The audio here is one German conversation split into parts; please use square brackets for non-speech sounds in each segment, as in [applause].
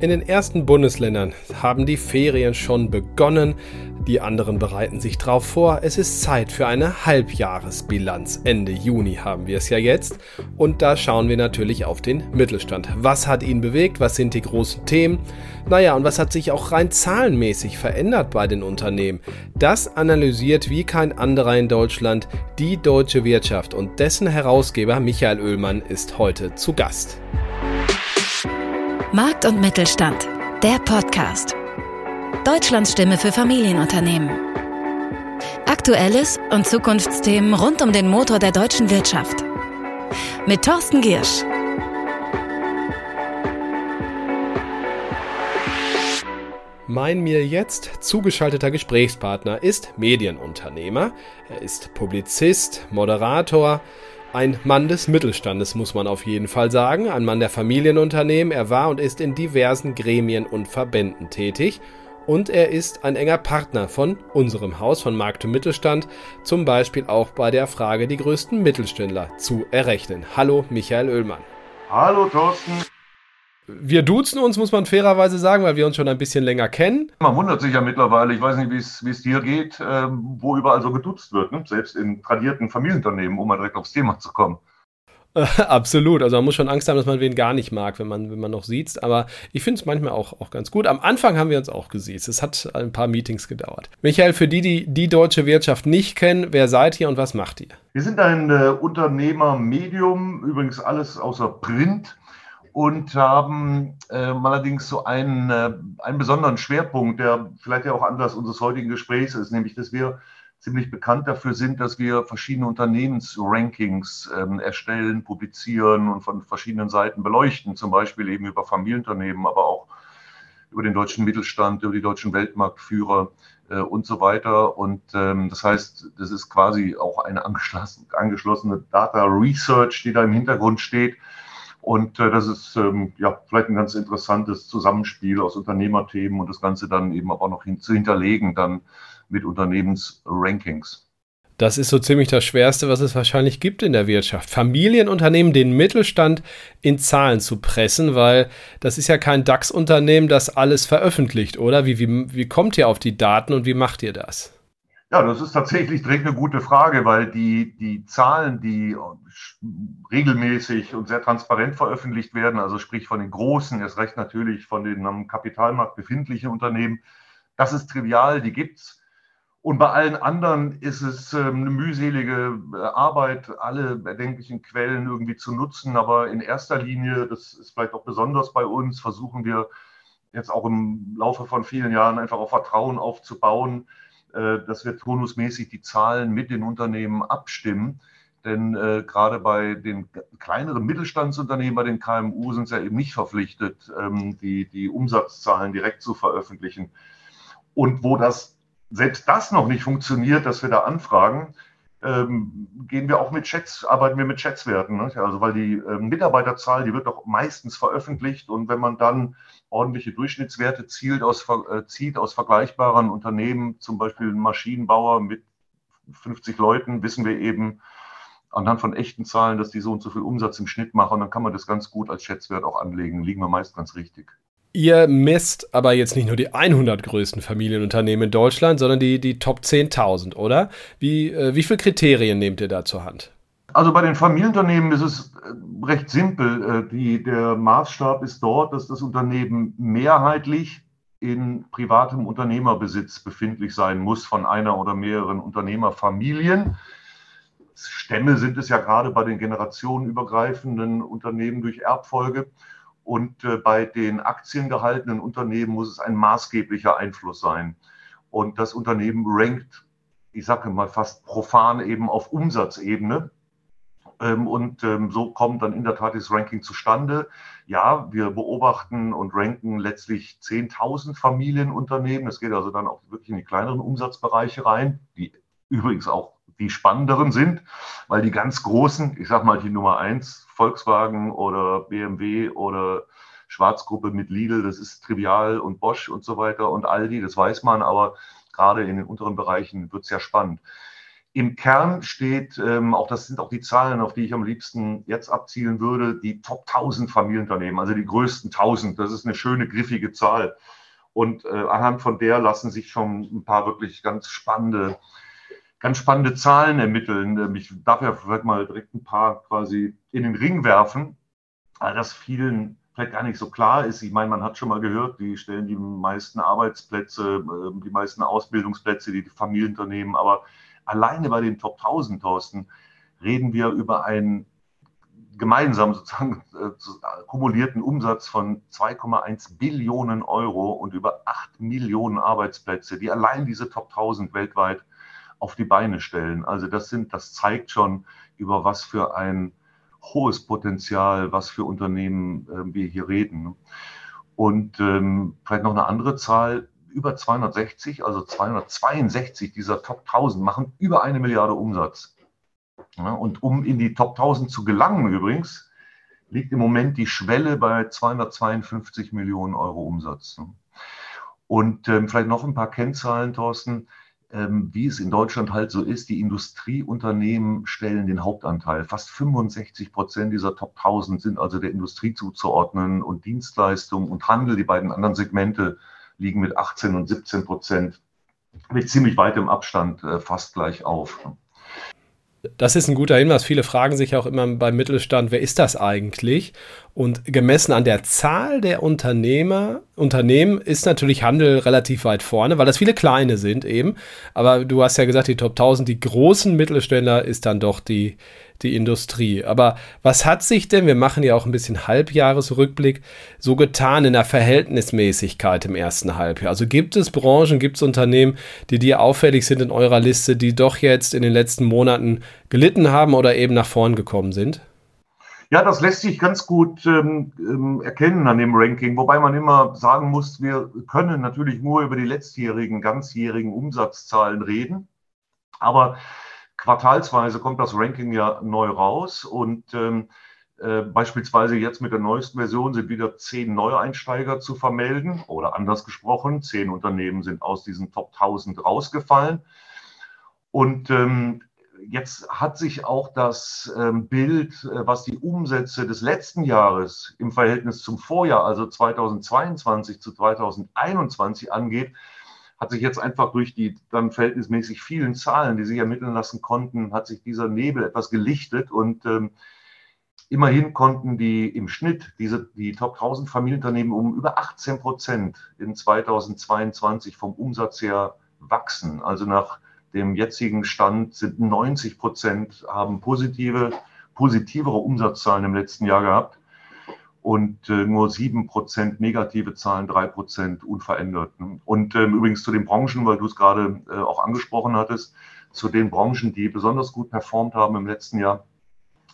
In den ersten Bundesländern haben die Ferien schon begonnen, die anderen bereiten sich drauf vor. Es ist Zeit für eine Halbjahresbilanz. Ende Juni haben wir es ja jetzt und da schauen wir natürlich auf den Mittelstand. Was hat ihn bewegt? Was sind die großen Themen? Naja, und was hat sich auch rein zahlenmäßig verändert bei den Unternehmen? Das analysiert wie kein anderer in Deutschland die deutsche Wirtschaft und dessen Herausgeber Michael Oehlmann ist heute zu Gast. Markt und Mittelstand, der Podcast. Deutschlands Stimme für Familienunternehmen. Aktuelles und Zukunftsthemen rund um den Motor der deutschen Wirtschaft. Mit Thorsten Giersch. Mein mir jetzt zugeschalteter Gesprächspartner ist Medienunternehmer. Er ist Publizist, Moderator, ein Mann des Mittelstandes, muss man auf jeden Fall sagen. Ein Mann der Familienunternehmen. Er war und ist in diversen Gremien und Verbänden tätig. Und er ist ein enger Partner von unserem Haus, von Markt und Mittelstand. Zum Beispiel auch bei der Frage, die größten Mittelständler zu errechnen. Hallo, Michael Oehlmann. Hallo, Thorsten. Wir duzen uns, muss man fairerweise sagen, weil wir uns schon ein bisschen länger kennen. Man wundert sich ja mittlerweile, ich weiß nicht, wie es dir geht, äh, wo überall so geduzt wird, ne? selbst in tradierten Familienunternehmen, um mal direkt aufs Thema zu kommen. [laughs] Absolut. Also man muss schon Angst haben, dass man wen gar nicht mag, wenn man, wenn man noch sieht. Aber ich finde es manchmal auch, auch ganz gut. Am Anfang haben wir uns auch gesiezt. Es hat ein paar Meetings gedauert. Michael, für die, die die deutsche Wirtschaft nicht kennen, wer seid ihr und was macht ihr? Wir sind ein äh, Unternehmer-Medium, übrigens alles außer Print und haben äh, allerdings so einen, äh, einen besonderen Schwerpunkt, der vielleicht ja auch Anlass unseres heutigen Gesprächs ist, nämlich dass wir ziemlich bekannt dafür sind, dass wir verschiedene Unternehmensrankings ähm, erstellen, publizieren und von verschiedenen Seiten beleuchten, zum Beispiel eben über Familienunternehmen, aber auch über den deutschen Mittelstand, über die deutschen Weltmarktführer äh, und so weiter. Und ähm, das heißt, das ist quasi auch eine angeschlossene Data Research, die da im Hintergrund steht und äh, das ist ähm, ja vielleicht ein ganz interessantes Zusammenspiel aus Unternehmerthemen und das Ganze dann eben auch noch hin, zu hinterlegen dann mit Unternehmensrankings. Das ist so ziemlich das Schwerste, was es wahrscheinlich gibt in der Wirtschaft. Familienunternehmen, den Mittelstand in Zahlen zu pressen, weil das ist ja kein DAX-Unternehmen, das alles veröffentlicht, oder? Wie, wie, wie kommt ihr auf die Daten und wie macht ihr das? Ja, das ist tatsächlich direkt eine gute Frage, weil die, die Zahlen, die regelmäßig und sehr transparent veröffentlicht werden, also sprich von den großen, erst recht natürlich von den am Kapitalmarkt befindlichen Unternehmen, das ist trivial, die gibt's. Und bei allen anderen ist es ähm, eine mühselige äh, Arbeit, alle erdenklichen Quellen irgendwie zu nutzen. Aber in erster Linie, das ist vielleicht auch besonders bei uns, versuchen wir jetzt auch im Laufe von vielen Jahren einfach auf Vertrauen aufzubauen dass wir turnusmäßig die Zahlen mit den Unternehmen abstimmen. Denn äh, gerade bei den kleineren Mittelstandsunternehmen, bei den KMU, sind sie ja eben nicht verpflichtet, ähm, die, die Umsatzzahlen direkt zu veröffentlichen. Und wo das selbst das noch nicht funktioniert, dass wir da anfragen, ähm, gehen wir auch mit Chats, arbeiten wir mit Chatswerten. Ne? Also weil die äh, Mitarbeiterzahl, die wird doch meistens veröffentlicht und wenn man dann ordentliche Durchschnittswerte zielt aus, äh, zieht aus vergleichbaren Unternehmen, zum Beispiel ein Maschinenbauer mit 50 Leuten, wissen wir eben anhand von echten Zahlen, dass die so und so viel Umsatz im Schnitt machen dann kann man das ganz gut als Schätzwert auch anlegen. Liegen wir meist ganz richtig. Ihr messt aber jetzt nicht nur die 100 größten Familienunternehmen in Deutschland, sondern die, die Top 10.000, oder? Wie, äh, wie viele Kriterien nehmt ihr da zur Hand? Also bei den Familienunternehmen ist es äh, recht simpel. Äh, die, der Maßstab ist dort, dass das Unternehmen mehrheitlich in privatem Unternehmerbesitz befindlich sein muss von einer oder mehreren Unternehmerfamilien. Stämme sind es ja gerade bei den generationenübergreifenden Unternehmen durch Erbfolge. Und äh, bei den aktiengehaltenen Unternehmen muss es ein maßgeblicher Einfluss sein. Und das Unternehmen rankt, ich sage mal fast profan eben auf Umsatzebene. Ähm, und ähm, so kommt dann in der Tat das Ranking zustande. Ja, wir beobachten und ranken letztlich 10.000 Familienunternehmen. Es geht also dann auch wirklich in die kleineren Umsatzbereiche rein, die übrigens auch die spannenderen sind, weil die ganz großen, ich sage mal die Nummer eins, Volkswagen oder BMW oder Schwarzgruppe mit Lidl, das ist trivial und Bosch und so weiter und Aldi, das weiß man, aber gerade in den unteren Bereichen wird es ja spannend. Im Kern steht, ähm, auch das sind auch die Zahlen, auf die ich am liebsten jetzt abzielen würde, die Top 1000 Familienunternehmen, also die größten 1000. Das ist eine schöne, griffige Zahl. Und äh, anhand von der lassen sich schon ein paar wirklich ganz spannende, ganz spannende Zahlen ermitteln. Ähm, ich darf ja vielleicht mal direkt ein paar quasi in den Ring werfen, weil das vielen vielleicht gar nicht so klar ist. Ich meine, man hat schon mal gehört, die stellen die meisten Arbeitsplätze, ähm, die meisten Ausbildungsplätze, die, die Familienunternehmen, aber alleine bei den Top 1000, Thorsten, reden wir über einen gemeinsam sozusagen äh, kumulierten Umsatz von 2,1 Billionen Euro und über 8 Millionen Arbeitsplätze, die allein diese Top 1000 weltweit auf die Beine stellen. Also das sind, das zeigt schon, über was für ein hohes Potenzial, was für Unternehmen äh, wir hier reden. Und ähm, vielleicht noch eine andere Zahl, über 260, also 262 dieser Top 1000 machen über eine Milliarde Umsatz. Ja, und um in die Top 1000 zu gelangen übrigens, liegt im Moment die Schwelle bei 252 Millionen Euro Umsatz. Und ähm, vielleicht noch ein paar Kennzahlen, Thorsten, ähm, wie es in Deutschland halt so ist. Die Industrieunternehmen stellen den Hauptanteil. Fast 65 Prozent dieser Top 1000 sind also der Industrie zuzuordnen und Dienstleistung und Handel, die beiden anderen Segmente, liegen mit 18 und 17 Prozent mit ziemlich weitem Abstand äh, fast gleich auf. Das ist ein guter Hinweis. Viele fragen sich auch immer beim Mittelstand, wer ist das eigentlich? Und gemessen an der Zahl der Unternehmer, Unternehmen ist natürlich Handel relativ weit vorne, weil das viele kleine sind eben. Aber du hast ja gesagt, die Top 1000, die großen Mittelständler ist dann doch die, die Industrie. Aber was hat sich denn, wir machen ja auch ein bisschen Halbjahresrückblick, so getan in der Verhältnismäßigkeit im ersten Halbjahr? Also gibt es Branchen, gibt es Unternehmen, die dir auffällig sind in eurer Liste, die doch jetzt in den letzten Monaten gelitten haben oder eben nach vorn gekommen sind? Ja, das lässt sich ganz gut ähm, ähm erkennen an dem Ranking, wobei man immer sagen muss, wir können natürlich nur über die letztjährigen, ganzjährigen Umsatzzahlen reden. Aber quartalsweise kommt das Ranking ja neu raus und ähm, äh, beispielsweise jetzt mit der neuesten Version sind wieder zehn Neueinsteiger zu vermelden oder anders gesprochen, zehn Unternehmen sind aus diesen Top 1000 rausgefallen. Und ähm, jetzt hat sich auch das ähm, Bild, äh, was die Umsätze des letzten Jahres im Verhältnis zum Vorjahr, also 2022 zu 2021 angeht, hat sich jetzt einfach durch die dann verhältnismäßig vielen Zahlen, die sich ermitteln lassen konnten, hat sich dieser Nebel etwas gelichtet und ähm, immerhin konnten die im Schnitt diese, die Top 1000 Familienunternehmen um über 18 Prozent in 2022 vom Umsatz her wachsen. Also nach dem jetzigen Stand sind 90 Prozent haben positive, positivere Umsatzzahlen im letzten Jahr gehabt und äh, nur sieben Prozent negative Zahlen, drei Prozent unverändert. Und ähm, übrigens zu den Branchen, weil du es gerade äh, auch angesprochen hattest, zu den Branchen, die besonders gut performt haben im letzten Jahr,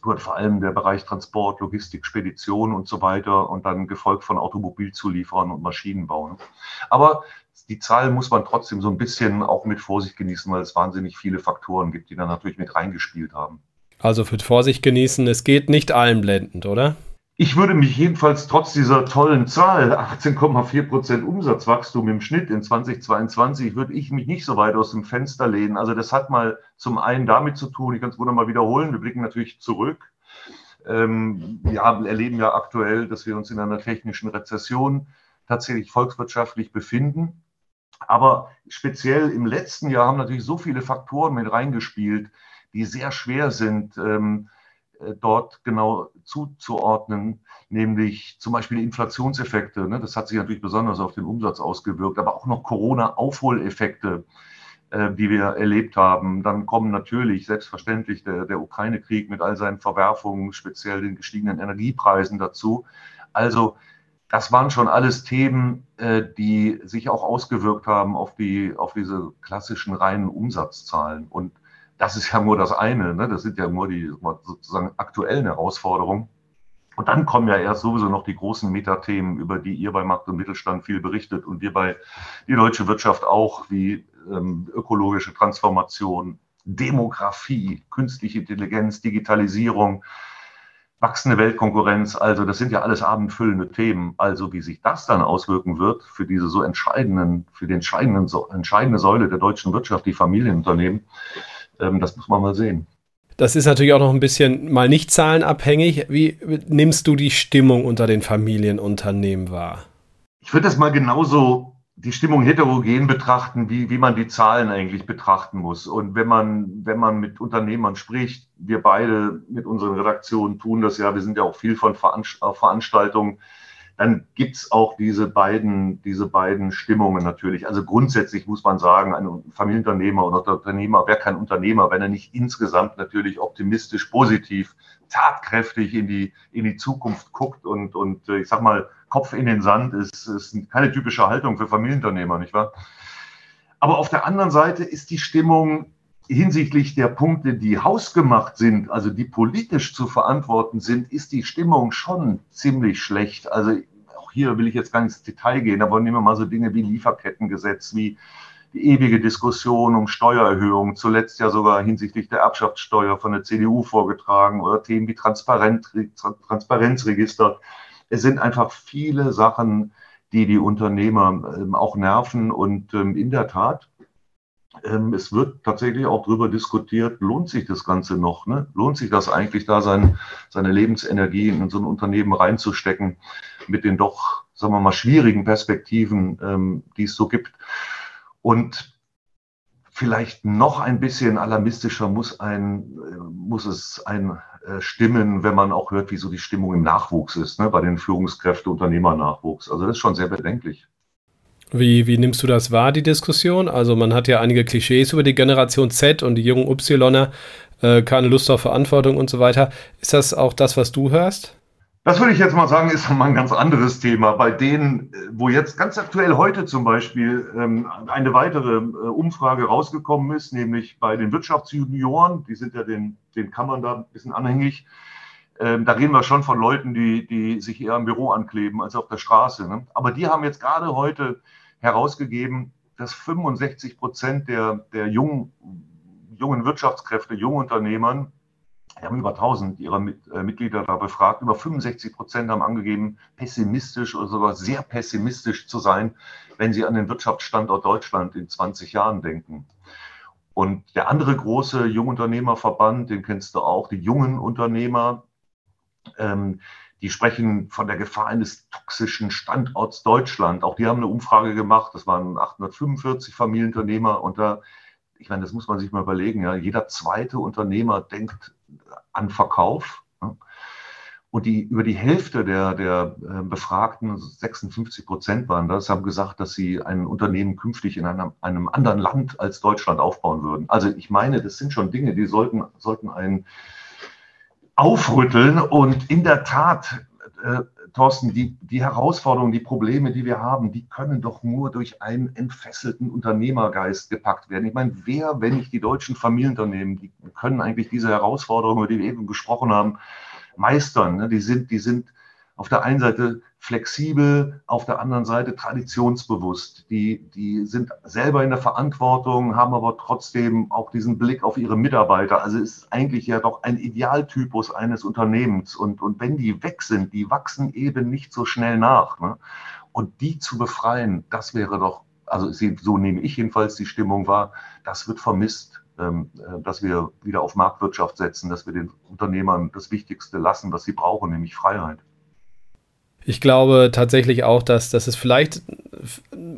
gehört vor allem der Bereich Transport, Logistik, Spedition und so weiter und dann gefolgt von Automobilzulieferern und Maschinenbau. Ne? Aber die Zahl muss man trotzdem so ein bisschen auch mit Vorsicht genießen, weil es wahnsinnig viele Faktoren gibt, die da natürlich mit reingespielt haben. Also für Vorsicht genießen, es geht nicht allen blendend, oder? Ich würde mich jedenfalls trotz dieser tollen Zahl, 18,4 Prozent Umsatzwachstum im Schnitt in 2022, würde ich mich nicht so weit aus dem Fenster lehnen. Also das hat mal zum einen damit zu tun, ich kann es wohl nochmal wiederholen, wir blicken natürlich zurück. Ähm, wir erleben ja aktuell, dass wir uns in einer technischen Rezession tatsächlich volkswirtschaftlich befinden. Aber speziell im letzten Jahr haben natürlich so viele Faktoren mit reingespielt, die sehr schwer sind. Ähm, äh, dort genau zuzuordnen, nämlich zum Beispiel Inflationseffekte. Ne? Das hat sich natürlich besonders auf den Umsatz ausgewirkt, aber auch noch Corona-Aufholeffekte, äh, die wir erlebt haben. Dann kommen natürlich selbstverständlich der, der Ukraine-Krieg mit all seinen Verwerfungen, speziell den gestiegenen Energiepreisen dazu. Also das waren schon alles Themen, äh, die sich auch ausgewirkt haben auf, die, auf diese klassischen reinen Umsatzzahlen. Und das ist ja nur das eine, ne? das sind ja nur die sozusagen aktuellen Herausforderungen. Und dann kommen ja erst sowieso noch die großen Metathemen, über die ihr bei Markt und Mittelstand viel berichtet und wir bei die deutsche Wirtschaft auch, wie ähm, ökologische Transformation, Demografie, künstliche Intelligenz, Digitalisierung, wachsende Weltkonkurrenz. Also das sind ja alles abendfüllende Themen. Also wie sich das dann auswirken wird für diese so entscheidenden, für den entscheidenden, so, entscheidende Säule der deutschen Wirtschaft, die Familienunternehmen, ähm, das muss man mal sehen. Das ist natürlich auch noch ein bisschen mal nicht zahlenabhängig. Wie nimmst du die Stimmung unter den Familienunternehmen wahr? Ich würde das mal genauso die Stimmung heterogen betrachten, wie, wie man die Zahlen eigentlich betrachten muss. Und wenn man, wenn man mit Unternehmern spricht, wir beide mit unseren Redaktionen tun das ja, wir sind ja auch viel von Veranstaltungen, dann gibt's auch diese beiden, diese beiden Stimmungen natürlich. Also grundsätzlich muss man sagen, ein Familienunternehmer oder Unternehmer wäre kein Unternehmer, wenn er nicht insgesamt natürlich optimistisch, positiv, tatkräftig in die, in die Zukunft guckt und, und äh, ich sag mal, Kopf in den Sand ist, ist keine typische Haltung für Familienunternehmer, nicht wahr? Aber auf der anderen Seite ist die Stimmung hinsichtlich der Punkte, die hausgemacht sind, also die politisch zu verantworten sind, ist die Stimmung schon ziemlich schlecht. Also auch hier will ich jetzt gar nicht ins Detail gehen, aber nehmen wir mal so Dinge wie Lieferkettengesetz, wie die ewige Diskussion um Steuererhöhungen, zuletzt ja sogar hinsichtlich der Erbschaftssteuer von der CDU vorgetragen oder Themen wie Transparenz, Transparenzregister. Es sind einfach viele Sachen, die die Unternehmer ähm, auch nerven. Und ähm, in der Tat, ähm, es wird tatsächlich auch darüber diskutiert, lohnt sich das Ganze noch? Ne? Lohnt sich das eigentlich, da sein, seine Lebensenergie in so ein Unternehmen reinzustecken mit den doch, sagen wir mal, schwierigen Perspektiven, ähm, die es so gibt? Und vielleicht noch ein bisschen alarmistischer muss, ein, äh, muss es ein äh, stimmen, wenn man auch hört, wie so die Stimmung im Nachwuchs ist, ne, bei den Führungskräften, Unternehmernachwuchs. Also das ist schon sehr bedenklich. Wie, wie nimmst du das wahr, die Diskussion? Also man hat ja einige Klischees über die Generation Z und die jungen Ypsiloner, äh, keine Lust auf Verantwortung und so weiter. Ist das auch das, was du hörst? Das würde ich jetzt mal sagen, ist mal ein ganz anderes Thema. Bei denen, äh, wo jetzt ganz aktuell heute zum Beispiel ähm, eine weitere äh, Umfrage rausgekommen ist, nämlich bei den Wirtschaftsjunioren, die sind ja den, den Kammern da ein bisschen anhängig. Ähm, da reden wir schon von Leuten, die, die sich eher im Büro ankleben als auf der Straße. Ne? Aber die haben jetzt gerade heute herausgegeben, dass 65 Prozent der, der jungen, jungen Wirtschaftskräfte, jungen Unternehmern, wir haben über 1000 ihrer äh, Mitglieder da befragt. Über 65 Prozent haben angegeben, pessimistisch oder sogar sehr pessimistisch zu sein, wenn sie an den Wirtschaftsstandort Deutschland in 20 Jahren denken. Und der andere große Jungunternehmerverband, den kennst du auch, die jungen Unternehmer, ähm, die sprechen von der Gefahr eines toxischen Standorts Deutschland. Auch die haben eine Umfrage gemacht. Das waren 845 Familienunternehmer. Und da, ich meine, das muss man sich mal überlegen. Ja, jeder zweite Unternehmer denkt an Verkauf. Und die, über die Hälfte der, der äh, Befragten, 56 Prozent waren das, haben gesagt, dass sie ein Unternehmen künftig in einem, einem anderen Land als Deutschland aufbauen würden. Also ich meine, das sind schon Dinge, die sollten, sollten einen aufrütteln. Und in der Tat, äh, Thorsten, die, die Herausforderungen, die Probleme, die wir haben, die können doch nur durch einen entfesselten Unternehmergeist gepackt werden. Ich meine, wer, wenn nicht die deutschen Familienunternehmen, die können eigentlich diese Herausforderungen, über die wir eben gesprochen haben, meistern. Ne? Die sind, die sind auf der einen Seite flexibel, auf der anderen Seite traditionsbewusst. Die, die sind selber in der Verantwortung, haben aber trotzdem auch diesen Blick auf ihre Mitarbeiter. Also es ist eigentlich ja doch ein Idealtypus eines Unternehmens. Und, und wenn die weg sind, die wachsen eben nicht so schnell nach. Ne? Und die zu befreien, das wäre doch, also so nehme ich jedenfalls die Stimmung wahr, das wird vermisst ähm, äh, dass wir wieder auf Marktwirtschaft setzen, dass wir den Unternehmern das Wichtigste lassen, was sie brauchen, nämlich Freiheit. Ich glaube tatsächlich auch, dass, dass es vielleicht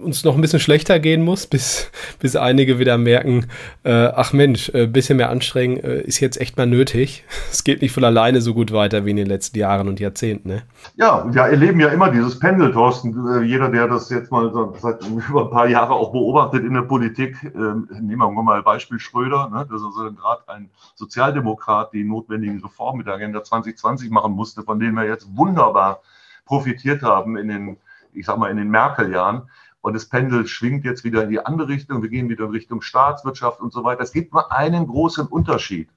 uns noch ein bisschen schlechter gehen muss, [laughs] bis, bis einige wieder merken, äh, ach Mensch, ein äh, bisschen mehr anstrengen äh, ist jetzt echt mal nötig. [laughs] Es geht nicht von alleine so gut weiter wie in den letzten Jahren und Jahrzehnten. Ne? Ja, wir erleben ja immer dieses Pendel, Thorsten. Äh, jeder, der das jetzt mal seit über ein paar Jahren auch beobachtet in der Politik, ähm, nehmen wir mal Beispiel Schröder, ne? das ist also gerade ein Sozialdemokrat, die notwendigen Reformen mit der Agenda 2020 machen musste, von denen wir jetzt wunderbar profitiert haben in den, ich sag mal, in den Merkel-Jahren. Und das Pendel schwingt jetzt wieder in die andere Richtung. Wir gehen wieder in Richtung Staatswirtschaft und so weiter. Es gibt nur einen großen Unterschied.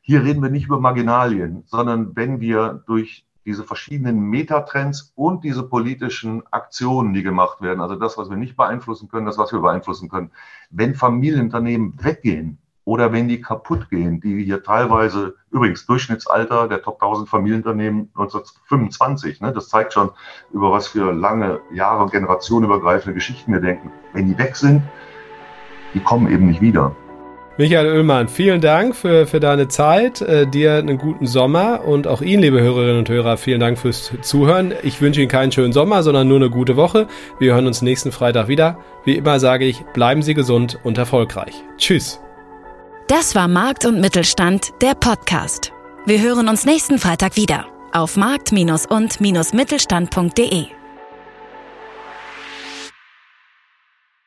Hier reden wir nicht über Marginalien, sondern wenn wir durch diese verschiedenen Metatrends und diese politischen Aktionen, die gemacht werden, also das, was wir nicht beeinflussen können, das, was wir beeinflussen können, wenn Familienunternehmen weggehen, oder wenn die kaputt gehen, die hier teilweise, übrigens Durchschnittsalter der Top 1000 Familienunternehmen 1925, ne, das zeigt schon, über was für lange Jahre generationenübergreifende Geschichten wir denken. Wenn die weg sind, die kommen eben nicht wieder. Michael Oehlmann, vielen Dank für, für deine Zeit. Äh, dir einen guten Sommer und auch Ihnen, liebe Hörerinnen und Hörer, vielen Dank fürs Zuhören. Ich wünsche Ihnen keinen schönen Sommer, sondern nur eine gute Woche. Wir hören uns nächsten Freitag wieder. Wie immer sage ich, bleiben Sie gesund und erfolgreich. Tschüss. Das war Markt und Mittelstand, der Podcast. Wir hören uns nächsten Freitag wieder auf markt- und-mittelstand.de.